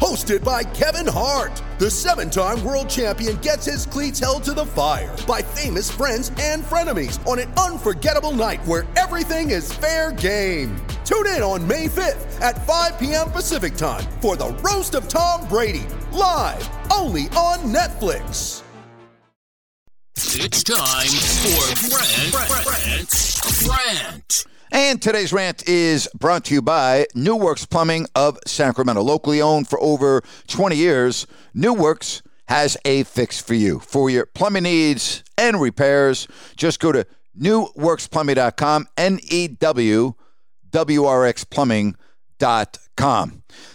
Hosted by Kevin Hart, the seven time world champion gets his cleats held to the fire by famous friends and frenemies on an unforgettable night where everything is fair game. Tune in on May 5th at 5 p.m. Pacific time for the Roast of Tom Brady, live only on Netflix. It's time for Brent, Brent, Brent. And today's rant is brought to you by New Works Plumbing of Sacramento. Locally owned for over 20 years, New Works has a fix for you. For your plumbing needs and repairs, just go to newworksplumbing.com, N E W W R X plumbing.com.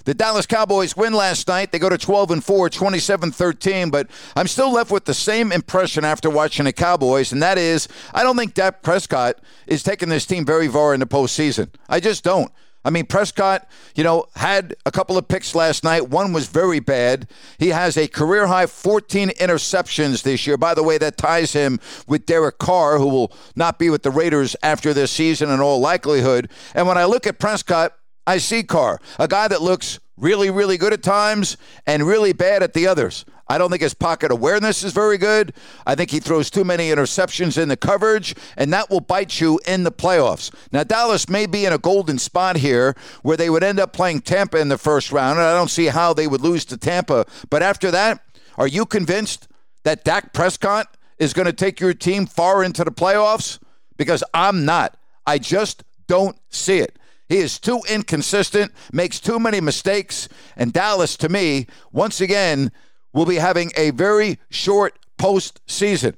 The Dallas Cowboys win last night. They go to 12 and 4, 27 13, but I'm still left with the same impression after watching the Cowboys, and that is I don't think Dak Prescott is taking this team very far in the postseason. I just don't. I mean, Prescott, you know, had a couple of picks last night. One was very bad. He has a career high 14 interceptions this year. By the way, that ties him with Derek Carr, who will not be with the Raiders after this season in all likelihood. And when I look at Prescott, I see Carr, a guy that looks really, really good at times and really bad at the others. I don't think his pocket awareness is very good. I think he throws too many interceptions in the coverage, and that will bite you in the playoffs. Now, Dallas may be in a golden spot here where they would end up playing Tampa in the first round, and I don't see how they would lose to Tampa. But after that, are you convinced that Dak Prescott is going to take your team far into the playoffs? Because I'm not. I just don't see it. He is too inconsistent, makes too many mistakes, and Dallas, to me, once again, will be having a very short postseason.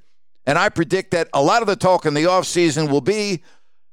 And I predict that a lot of the talk in the offseason will be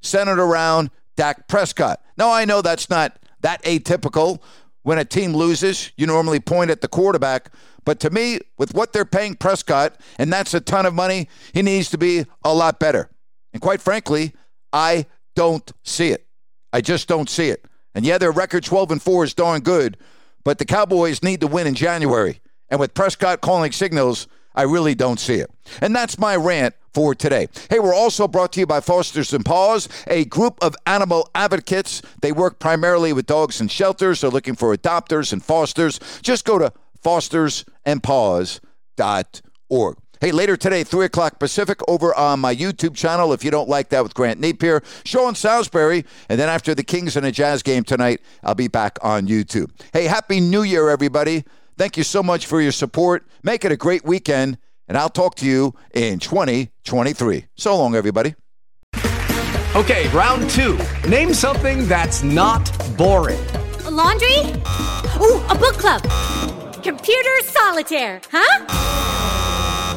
centered around Dak Prescott. Now, I know that's not that atypical. When a team loses, you normally point at the quarterback. But to me, with what they're paying Prescott, and that's a ton of money, he needs to be a lot better. And quite frankly, I don't see it. I just don't see it. And yeah, their record 12 and 4 is darn good, but the Cowboys need to win in January. And with Prescott calling signals, I really don't see it. And that's my rant for today. Hey, we're also brought to you by Fosters and Paws, a group of animal advocates. They work primarily with dogs and shelters. They're looking for adopters and fosters. Just go to fostersandpaws.org. Hey, later today, 3 o'clock Pacific, over on my YouTube channel, if you don't like that with Grant Napear, Sean Salisbury, and then after the Kings and a Jazz game tonight, I'll be back on YouTube. Hey, Happy New Year, everybody. Thank you so much for your support. Make it a great weekend, and I'll talk to you in 2023. So long, everybody. Okay, round two. Name something that's not boring. A laundry? Ooh, a book club. Computer solitaire, huh?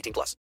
18 plus.